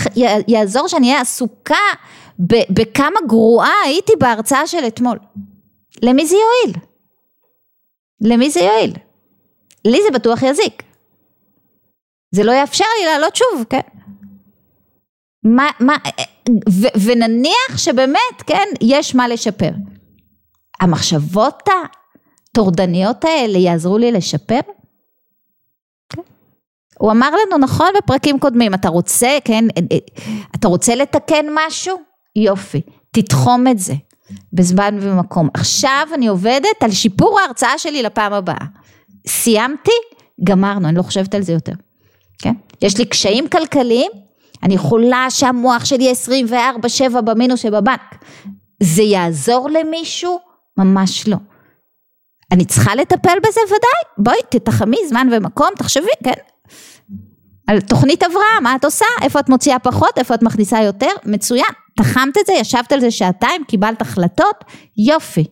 יעזור שאני אהיה עסוקה בכמה גרועה הייתי בהרצאה של אתמול? למי זה יועיל? למי זה יועיל? לי זה בטוח יזיק. זה לא יאפשר לי לעלות שוב, כן? מה, מה, ו, ונניח שבאמת, כן, יש מה לשפר. המחשבות הטורדניות האלה יעזרו לי לשפר? הוא אמר לנו נכון בפרקים קודמים, אתה רוצה, כן, אתה רוצה לתקן משהו? יופי, תתחום את זה. בזמן ובמקום. עכשיו אני עובדת על שיפור ההרצאה שלי לפעם הבאה. סיימתי, גמרנו, אני לא חושבת על זה יותר. כן? יש לי קשיים כלכליים, אני יכולה שהמוח שלי יהיה 24-7 במינוס שבבנק. זה יעזור למישהו? ממש לא. אני צריכה לטפל בזה ודאי, בואי תתחמי זמן ומקום, תחשבי, כן. על תוכנית הבראה, מה את עושה? איפה את מוציאה פחות? איפה את מכניסה יותר? מצוין. תחמת את זה, ישבת על זה שעתיים, קיבלת החלטות, יופי.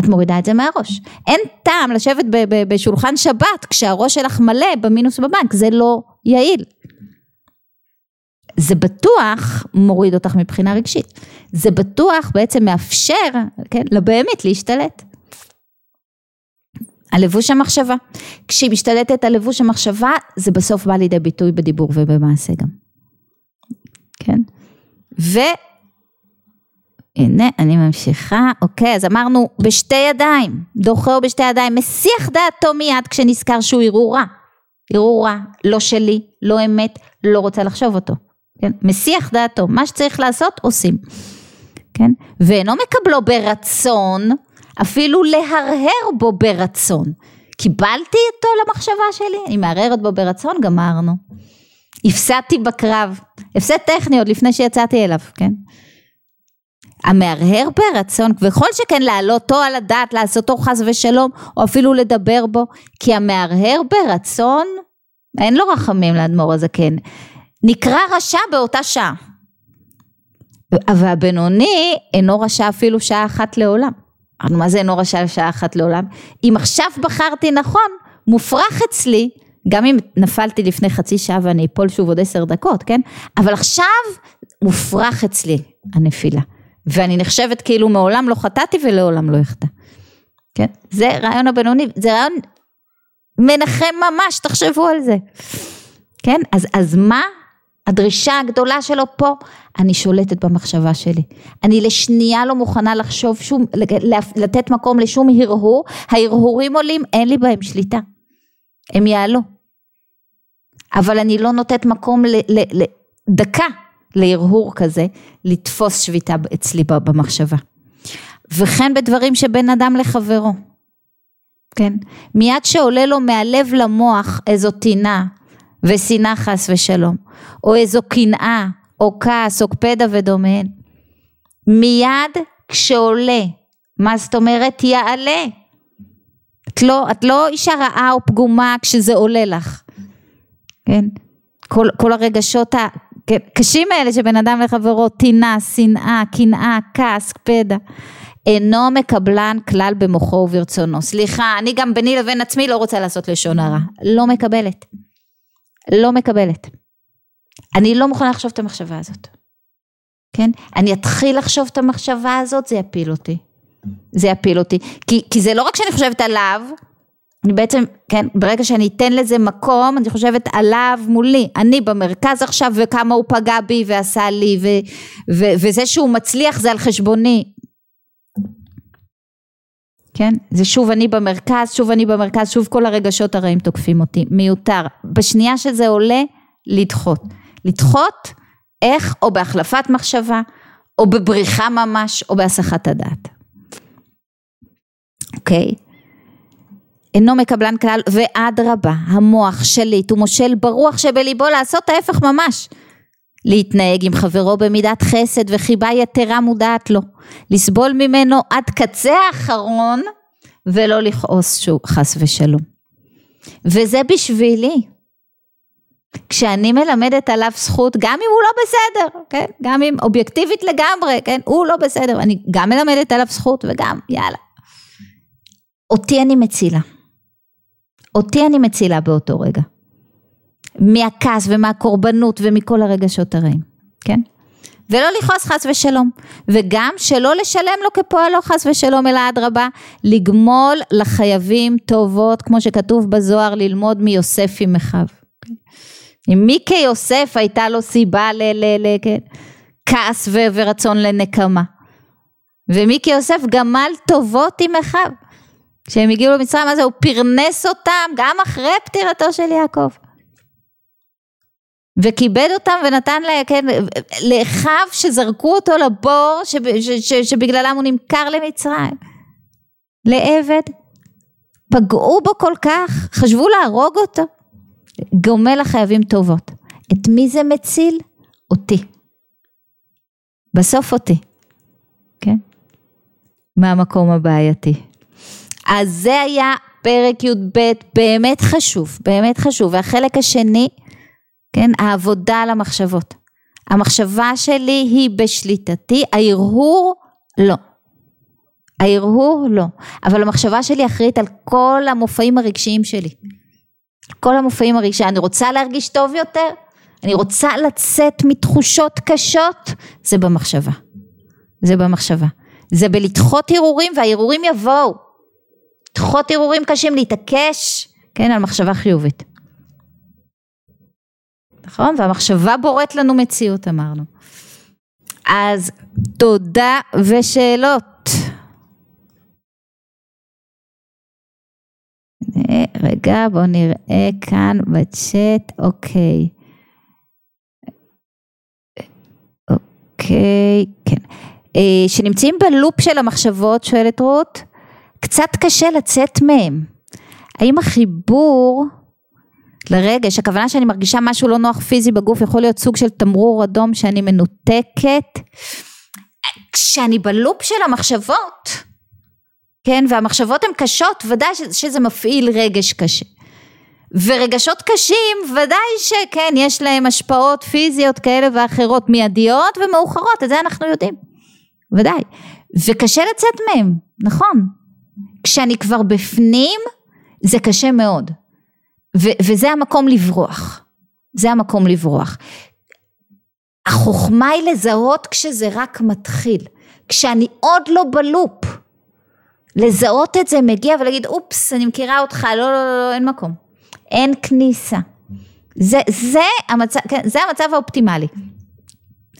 את מורידה את זה מהראש. אין טעם לשבת ב- ב- בשולחן שבת כשהראש שלך מלא במינוס בבנק, זה לא יעיל. זה בטוח מוריד אותך מבחינה רגשית. זה בטוח בעצם מאפשר, כן, לבהמית להשתלט. על לבוש המחשבה. כשהיא משתלטת על לבוש המחשבה, זה בסוף בא לידי ביטוי בדיבור ובמעשה גם. כן? ו... הנה, אני ממשיכה, אוקיי, אז אמרנו בשתי ידיים, דוחהו בשתי ידיים, מסיח דעתו מיד כשנזכר שהוא ערעור רע. ערעור רע, לא שלי, לא אמת, לא רוצה לחשוב אותו. כן? מסיח דעתו, מה שצריך לעשות, עושים. כן? ואינו מקבלו ברצון, אפילו להרהר בו ברצון. קיבלתי אותו למחשבה שלי, אני מערערת בו ברצון, גמרנו. הפסדתי בקרב, הפסד טכני עוד לפני שיצאתי אליו, כן? המהרהר ברצון, וכל שכן להעלותו על הדעת, לעשותו חס ושלום, או אפילו לדבר בו, כי המהרהר ברצון, אין לו רחמים לאדמו"ר הזקן, נקרא רשע באותה שעה. והבינוני אינו רשע אפילו שעה אחת לעולם. אמרנו מה זה אינו רשע שעה אחת לעולם? אם עכשיו בחרתי נכון, מופרך אצלי, גם אם נפלתי לפני חצי שעה ואני אפול שוב עוד עשר דקות, כן? אבל עכשיו מופרך אצלי הנפילה. ואני נחשבת כאילו מעולם לא חטאתי ולעולם לא אחטא. כן? זה רעיון הבינוני, זה רעיון מנחם ממש, תחשבו על זה. כן? אז, אז מה הדרישה הגדולה שלו פה? אני שולטת במחשבה שלי. אני לשנייה לא מוכנה לחשוב שום, לתת מקום לשום הרהור. ההרהורים עולים, אין לי בהם שליטה. הם יעלו. אבל אני לא נותנת מקום לדקה להרהור כזה, לתפוס שביתה אצלי במחשבה. וכן בדברים שבין אדם לחברו. כן? מיד שעולה לו מהלב למוח איזו טינה ושנאה חס ושלום, או איזו קנאה, או כעס, או קפדה ודומיהן, מיד כשעולה, מה זאת אומרת? יעלה. את לא, את לא אישה רעה או פגומה כשזה עולה לך, כן? כל, כל הרגשות הקשים האלה שבן אדם לחברו, טינה, שנאה, קנאה, כעס, קפדה. אינו מקבלן כלל במוחו וברצונו. סליחה, אני גם ביני לבין עצמי לא רוצה לעשות לשון הרע. לא מקבלת. לא מקבלת. אני לא מוכנה לחשוב את המחשבה הזאת. כן? אני אתחיל לחשוב את המחשבה הזאת, זה יפיל אותי. זה יפיל אותי. כי, כי זה לא רק שאני חושבת עליו, אני בעצם, כן, ברגע שאני אתן לזה מקום, אני חושבת עליו מולי, אני במרכז עכשיו וכמה הוא פגע בי ועשה לי, ו, ו, וזה שהוא מצליח זה על חשבוני. כן? זה שוב אני במרכז, שוב אני במרכז, שוב כל הרגשות הרעים תוקפים אותי, מיותר. בשנייה שזה עולה, לדחות. לדחות, איך? או בהחלפת מחשבה, או בבריחה ממש, או בהסחת הדעת. אוקיי? אינו מקבלן כלל, ואדרבה, המוח שליט ומושל ברוח שבליבו לעשות ההפך ממש. להתנהג עם חברו במידת חסד וחיבה יתרה מודעת לו, לסבול ממנו עד קצה האחרון ולא לכעוס שוב חס ושלום. וזה בשבילי. כשאני מלמדת עליו זכות, גם אם הוא לא בסדר, כן? גם אם אובייקטיבית לגמרי, כן? הוא לא בסדר, אני גם מלמדת עליו זכות וגם, יאללה. אותי אני מצילה. אותי אני מצילה באותו רגע. מהכעס ומהקורבנות ומכל הרגשות הרעים, כן? ולא לכעוס חס ושלום, וגם שלא לשלם לו כפועלו חס ושלום, אלא אדרבה, לגמול לחייבים טובות, כמו שכתוב בזוהר, ללמוד מיוסף עם אחיו. אם מי כיוסף הייתה לו סיבה ל... ל, ל כן, ו, ורצון לנקמה. ומי כיוסף גמל טובות עם אחיו. כשהם הגיעו למצרים, זה? הוא פרנס אותם גם אחרי פטירתו של יעקב. וכיבד אותם ונתן לה, כן, לאחיו שזרקו אותו לבור ש, ש, ש, שבגללם הוא נמכר למצרים. לעבד. פגעו בו כל כך, חשבו להרוג אותו. גומל החייבים טובות. את מי זה מציל? אותי. בסוף אותי. כן? מהמקום הבעייתי. אז זה היה פרק י"ב, באמת חשוב, באמת חשוב. והחלק השני, כן, העבודה על המחשבות. המחשבה שלי היא בשליטתי, ההרהור לא. ההרהור לא, אבל המחשבה שלי אחראית על כל המופעים הרגשיים שלי. כל המופעים הרגשיים, אני רוצה להרגיש טוב יותר, אני רוצה לצאת מתחושות קשות, זה במחשבה. זה במחשבה. זה בלדחות הרהורים וההרהורים יבואו. לדחות הרהורים קשים, להתעקש, כן, על מחשבה חיובית. נכון? והמחשבה בוראת לנו מציאות אמרנו. אז תודה ושאלות. רגע בואו נראה כאן בצ'אט, אוקיי. אוקיי, כן. אה, שנמצאים בלופ של המחשבות, שואלת רות, קצת קשה לצאת מהם. האם החיבור לרגש, הכוונה שאני מרגישה משהו לא נוח פיזי בגוף, יכול להיות סוג של תמרור אדום שאני מנותקת? כשאני בלופ של המחשבות, כן, והמחשבות הן קשות, ודאי שזה מפעיל רגש קשה. ורגשות קשים, ודאי שכן, יש להם השפעות פיזיות כאלה ואחרות מיידיות ומאוחרות, את זה אנחנו יודעים, ודאי. וקשה לצאת מהם, נכון. כשאני כבר בפנים, זה קשה מאוד. ו- וזה המקום לברוח. זה המקום לברוח. החוכמה היא לזהות כשזה רק מתחיל. כשאני עוד לא בלופ. לזהות את זה מגיע ולהגיד אופס אני מכירה אותך לא לא לא, לא אין מקום אין כניסה זה, זה, המצב, כן, זה המצב האופטימלי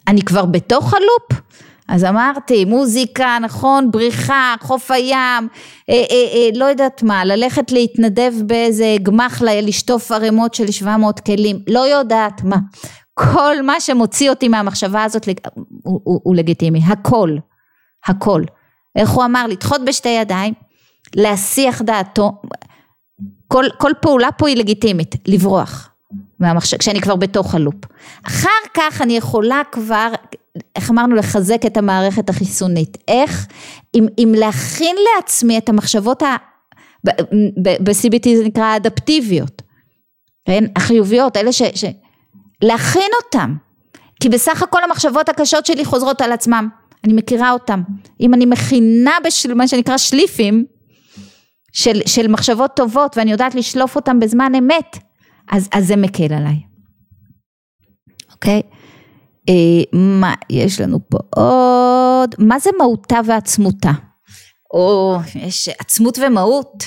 אני כבר בתוך הלופ אז אמרתי מוזיקה נכון בריחה חוף הים אה, אה, אה, לא יודעת מה ללכת להתנדב באיזה גמח לשטוף ערימות של 700 כלים לא יודעת מה כל מה שמוציא אותי מהמחשבה הזאת הוא, הוא, הוא לגיטימי הכל הכל איך הוא אמר? לדחות בשתי ידיים, להסיח דעתו, כל, כל פעולה פה היא לגיטימית, לברוח מהמחשב, כשאני כבר בתוך הלופ. אחר כך אני יכולה כבר, איך אמרנו, לחזק את המערכת החיסונית. איך? אם, אם להכין לעצמי את המחשבות ה... ב-CBT זה נקרא האדפטיביות, כן? החיוביות, אלה ש... ש... להכין אותם. כי בסך הכל המחשבות הקשות שלי חוזרות על עצמם. אני מכירה אותם. אם אני מכינה במה שנקרא שליפים של, של מחשבות טובות ואני יודעת לשלוף אותם בזמן אמת, אז, אז זה מקל עליי. אוקיי? אה, מה יש לנו פה עוד? מה זה מהותה ועצמותה? או יש עצמות ומהות.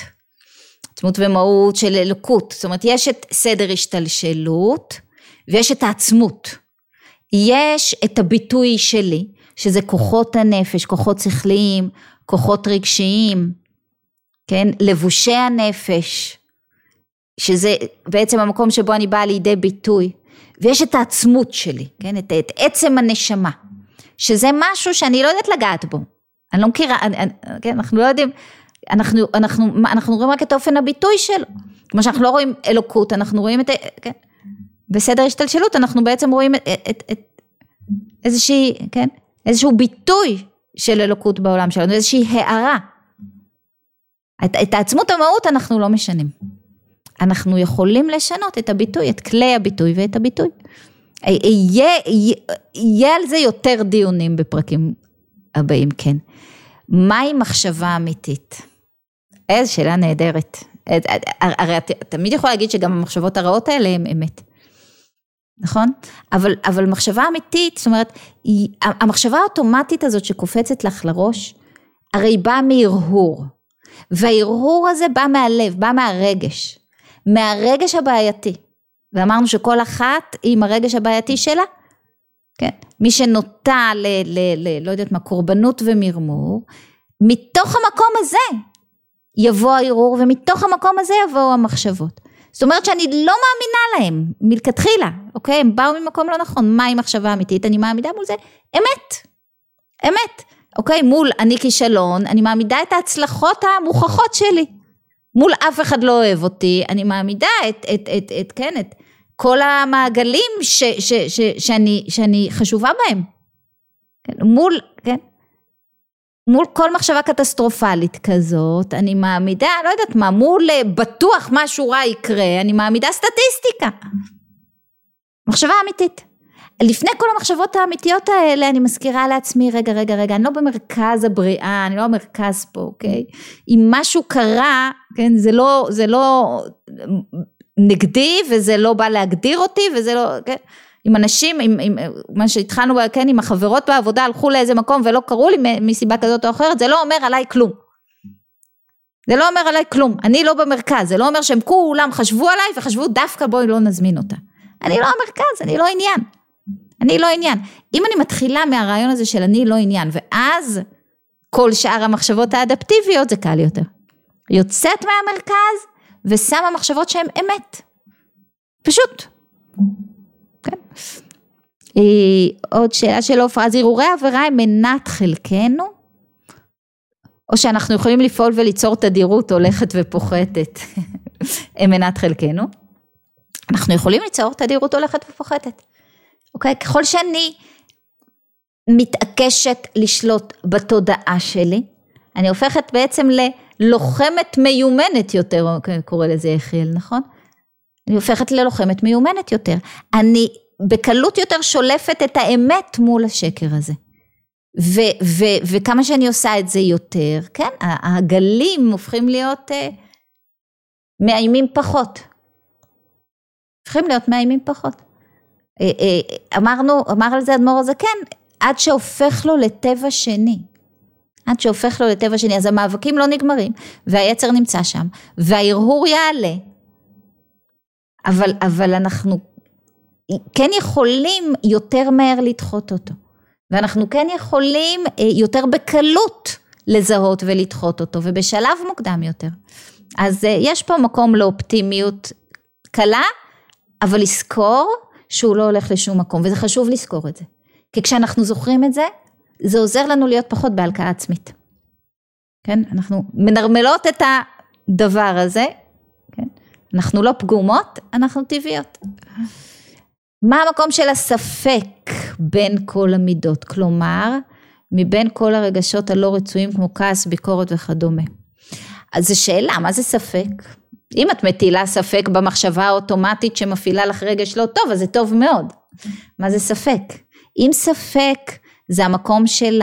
עצמות ומהות של אלוקות. זאת אומרת יש את סדר השתלשלות ויש את העצמות. יש את הביטוי שלי שזה כוחות הנפש, כוחות שכליים, כוחות רגשיים, כן, לבושי הנפש, שזה בעצם המקום שבו אני באה לידי ביטוי, ויש את העצמות שלי, כן, את, את עצם הנשמה, שזה משהו שאני לא יודעת לגעת בו, אני לא מכירה, אני, אני, כן, אנחנו לא יודעים, אנחנו, אנחנו, אנחנו רואים רק את אופן הביטוי שלו, כמו שאנחנו לא רואים אלוקות, אנחנו רואים את, כן, בסדר השתלשלות אנחנו בעצם רואים את, את, את איזושהי, כן, איזשהו ביטוי של אלוקות בעולם שלנו, איזושהי הערה. את, את העצמות המהות אנחנו לא משנים. אנחנו יכולים לשנות את הביטוי, את כלי הביטוי ואת הביטוי. יהיה, יהיה, יהיה על זה יותר דיונים בפרקים הבאים, כן. מהי מחשבה אמיתית? איזו שאלה נהדרת. הרי את תמיד יכולה להגיד שגם המחשבות הרעות האלה הן אמת. נכון? אבל, אבל מחשבה אמיתית, זאת אומרת, היא, המחשבה האוטומטית הזאת שקופצת לך לראש, הרי היא באה מהרהור. וההרהור הזה בא מהלב, בא מהרגש. מהרגש הבעייתי. ואמרנו שכל אחת עם הרגש הבעייתי שלה. כן. מי שנוטה ל... ל, ל לא יודעת מה, קורבנות ומרמור, מתוך המקום הזה יבוא הערעור ומתוך המקום הזה יבואו המחשבות. זאת אומרת שאני לא מאמינה להם מלכתחילה, אוקיי? הם באו ממקום לא נכון, מהי מחשבה אמיתית? אני מעמידה מול זה אמת, אמת, אוקיי? מול אני כישלון, אני מעמידה את ההצלחות המוכחות שלי. מול אף אחד לא אוהב אותי, אני מעמידה את, את, את, את כן, את כל המעגלים ש, ש, ש, שאני, שאני חשובה בהם. כן, מול, כן, מול כל מחשבה קטסטרופלית כזאת, אני מעמידה, לא יודעת מה, מול אה, בטוח משהו רע יקרה, אני מעמידה סטטיסטיקה. מחשבה אמיתית. לפני כל המחשבות האמיתיות האלה אני מזכירה לעצמי רגע רגע רגע אני לא במרכז הבריאה אני לא במרכז פה אוקיי אם משהו קרה כן זה לא זה לא נגדי וזה לא בא להגדיר אותי וזה לא כן עם אנשים, עם, עם מה שהתחלנו, כן, עם החברות בעבודה הלכו לאיזה מקום ולא קראו לי מסיבה כזאת או אחרת, זה לא אומר עליי כלום. זה לא אומר עליי כלום, אני לא במרכז, זה לא אומר שהם כולם חשבו עליי וחשבו דווקא בואי לא נזמין אותה. אני לא המרכז, אני לא עניין. אני לא עניין. אם אני מתחילה מהרעיון הזה של אני לא עניין, ואז כל שאר המחשבות האדפטיביות זה קל יותר. יוצאת מהמרכז ושמה מחשבות שהן אמת. פשוט. כן. עוד שאלה של עופרה, אז הרהורי עבירה הם מנת חלקנו? או שאנחנו יכולים לפעול וליצור תדירות הולכת ופוחתת, הם מנת חלקנו? אנחנו יכולים ליצור תדירות הולכת ופוחתת, אוקיי? ככל שאני מתעקשת לשלוט בתודעה שלי, אני הופכת בעצם ללוחמת מיומנת יותר, קורא לזה יחיאל, נכון? אני הופכת ללוחמת מיומנת יותר. אני בקלות יותר שולפת את האמת מול השקר הזה. ו- ו- וכמה שאני עושה את זה יותר, כן, הגלים הופכים להיות uh, מאיימים פחות. הופכים להיות מאיימים פחות. Uh, uh, אמרנו, אמר על זה אדמו"ר הזקן, כן, עד שהופך לו לטבע שני. עד שהופך לו לטבע שני, אז המאבקים לא נגמרים, והיצר נמצא שם, וההרהור יעלה, אבל, אבל אנחנו כן יכולים יותר מהר לדחות אותו. ואנחנו כן יכולים אה, יותר בקלות לזהות ולדחות אותו, ובשלב מוקדם יותר. אז אה, יש פה מקום לאופטימיות קלה, אבל לזכור שהוא לא הולך לשום מקום, וזה חשוב לזכור את זה. כי כשאנחנו זוכרים את זה, זה עוזר לנו להיות פחות בהלקאה עצמית. כן? אנחנו מנרמלות את הדבר הזה, כן? אנחנו לא פגומות, אנחנו טבעיות. מה המקום של הספק בין כל המידות? כלומר, מבין כל הרגשות הלא רצויים כמו כעס, ביקורת וכדומה. אז זו שאלה, מה זה ספק? אם את מטילה ספק במחשבה האוטומטית שמפעילה לך רגש לא טוב, אז זה טוב מאוד. מה זה ספק? אם ספק זה המקום של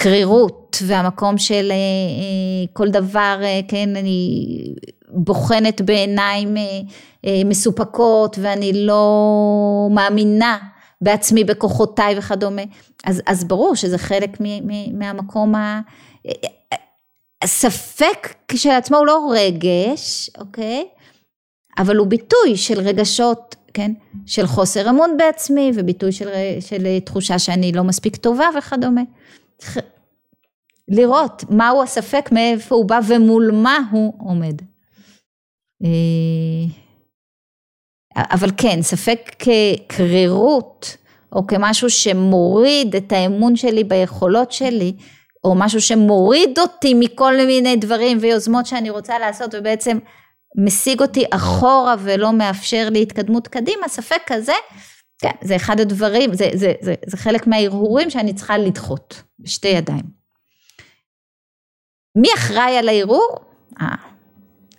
הקרירות והמקום של אה, אה, כל דבר, אה, כן, אני בוחנת בעיניים מסופקות ואני לא מאמינה בעצמי, בכוחותיי וכדומה, אז, אז ברור שזה חלק מ, מ, מהמקום ה... הספק כשלעצמו הוא לא רגש, אוקיי? אבל הוא ביטוי של רגשות כן? של חוסר אמון בעצמי וביטוי של, של תחושה שאני לא מספיק טובה וכדומה. לראות מהו הספק, מאיפה הוא בא ומול מה הוא עומד. אה, אבל כן, ספק כקרירות או כמשהו שמוריד את האמון שלי ביכולות שלי, או משהו שמוריד אותי מכל מיני דברים ויוזמות שאני רוצה לעשות ובעצם משיג אותי אחורה ולא מאפשר לי התקדמות קדימה, ספק כזה, כן, זה אחד הדברים, זה, זה, זה, זה חלק מההרהורים שאני צריכה לדחות בשתי ידיים. מי אחראי על הערעור? אה,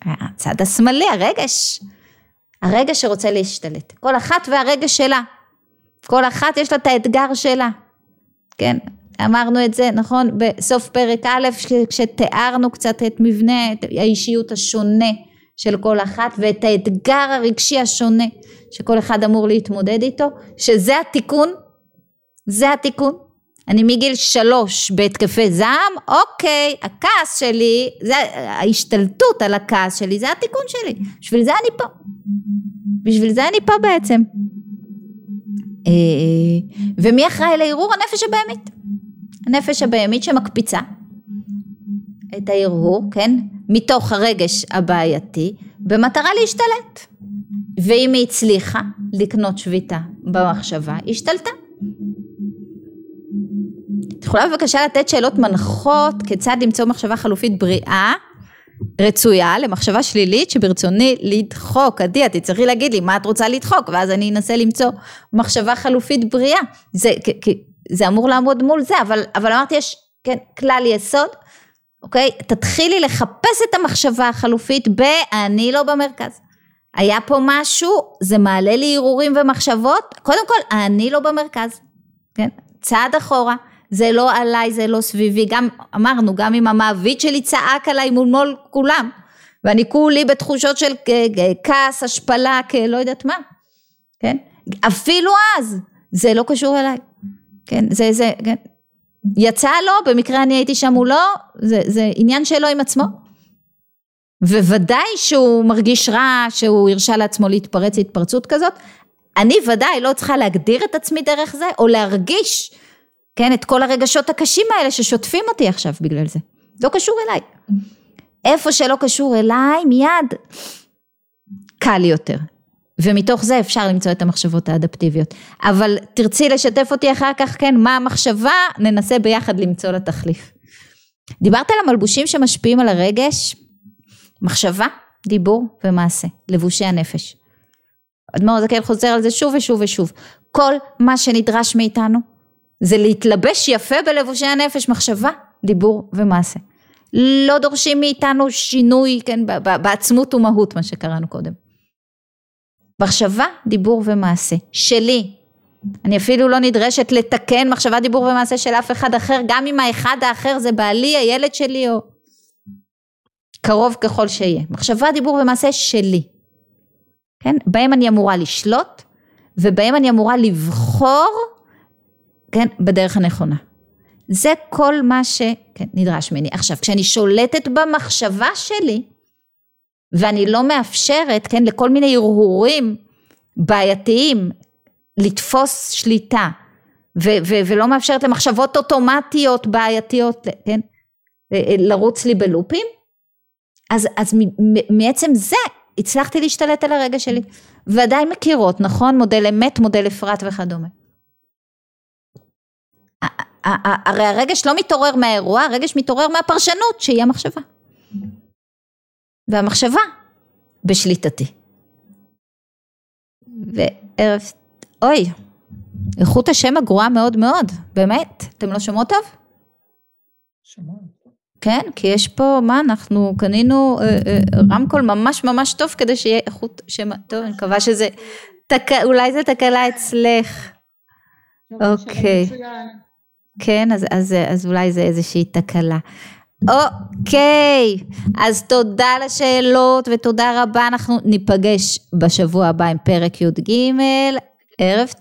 הצד השמאלי, הרגש. הרגש שרוצה להשתלט. כל אחת והרגש שלה. כל אחת יש לה את האתגר שלה. כן, אמרנו את זה, נכון, בסוף פרק א', כשתיארנו קצת את מבנה את האישיות השונה של כל אחת ואת האתגר הרגשי השונה שכל אחד אמור להתמודד איתו, שזה התיקון, זה התיקון. אני מגיל שלוש בהתקפי זעם, אוקיי, הכעס שלי, זה ההשתלטות על הכעס שלי, זה התיקון שלי, בשביל זה אני פה. בשביל זה אני פה בעצם. אה, ומי אחראי לערעור? הנפש הבהמית. הנפש הבהמית שמקפיצה את הערעור, כן? מתוך הרגש הבעייתי במטרה להשתלט. ואם היא הצליחה לקנות שביתה במחשבה, השתלטה. את יכולה בבקשה לתת שאלות מנחות כיצד למצוא מחשבה חלופית בריאה, רצויה, למחשבה שלילית שברצוני לדחוק. עדי, את תצטרכי להגיד לי מה את רוצה לדחוק, ואז אני אנסה למצוא מחשבה חלופית בריאה. זה, זה אמור לעמוד מול זה, אבל, אבל אמרתי יש כן, כלל יסוד אוקיי? תתחילי לחפש את המחשבה החלופית ב"אני לא במרכז". היה פה משהו, זה מעלה לי הרהורים ומחשבות, קודם כל, אני לא במרכז, כן? צעד אחורה, זה לא עליי, זה לא סביבי, גם אמרנו, גם אם המעביד שלי צעק עליי מול מול כולם, ואני כולי בתחושות של כעס, השפלה, כלא יודעת מה, כן? אפילו אז, זה לא קשור אליי, כן? זה, זה, כן? יצא לו, במקרה אני הייתי שם מולו, זה, זה עניין שלו עם עצמו. וודאי שהוא מרגיש רע שהוא הרשה לעצמו להתפרץ התפרצות כזאת. אני ודאי לא צריכה להגדיר את עצמי דרך זה, או להרגיש, כן, את כל הרגשות הקשים האלה ששוטפים אותי עכשיו בגלל זה. לא קשור אליי. איפה שלא קשור אליי, מיד קל יותר. ומתוך זה אפשר למצוא את המחשבות האדפטיביות. אבל תרצי לשתף אותי אחר כך, כן, מה המחשבה, ננסה ביחד למצוא לה תחליף. דיברת על המלבושים שמשפיעים על הרגש, מחשבה, דיבור ומעשה, לבושי הנפש. אדמו"ר הזקן חוזר על זה שוב ושוב ושוב. כל מה שנדרש מאיתנו זה להתלבש יפה בלבושי הנפש, מחשבה, דיבור ומעשה. לא דורשים מאיתנו שינוי, כן, בעצמות ומהות, מה שקראנו קודם. מחשבה, דיבור ומעשה. שלי. אני אפילו לא נדרשת לתקן מחשבה, דיבור ומעשה של אף אחד אחר, גם אם האחד האחר זה בעלי, הילד שלי או קרוב ככל שיהיה. מחשבה, דיבור ומעשה שלי. כן? בהם אני אמורה לשלוט, ובהם אני אמורה לבחור, כן, בדרך הנכונה. זה כל מה שנדרש ממני. עכשיו, כשאני שולטת במחשבה שלי, ואני לא מאפשרת, כן, לכל מיני הרהורים בעייתיים לתפוס שליטה, ו- ו- ולא מאפשרת למחשבות אוטומטיות בעייתיות, כן, לרוץ לי בלופים, אז, אז מעצם זה הצלחתי להשתלט על הרגע שלי. ועדיין מכירות, נכון? מודל אמת, מודל אפרת וכדומה. הרי הרגש לא מתעורר מהאירוע, הרגש מתעורר מהפרשנות שהיא המחשבה. והמחשבה בשליטתי. וערב, אוי, איכות השם הגרועה מאוד מאוד, באמת, אתם לא שומעות טוב? שומעות. כן, כי יש פה, מה אנחנו קנינו אה, אה, רמקול ממש ממש טוב כדי שיהיה איכות שם, טוב, אני מקווה שזה, תק, אולי זה תקלה אצלך. אוקיי. כן, אז, אז, אז אולי זה איזושהי תקלה. אוקיי, אז תודה על השאלות ותודה רבה, אנחנו ניפגש בשבוע הבא עם פרק י"ג, ערב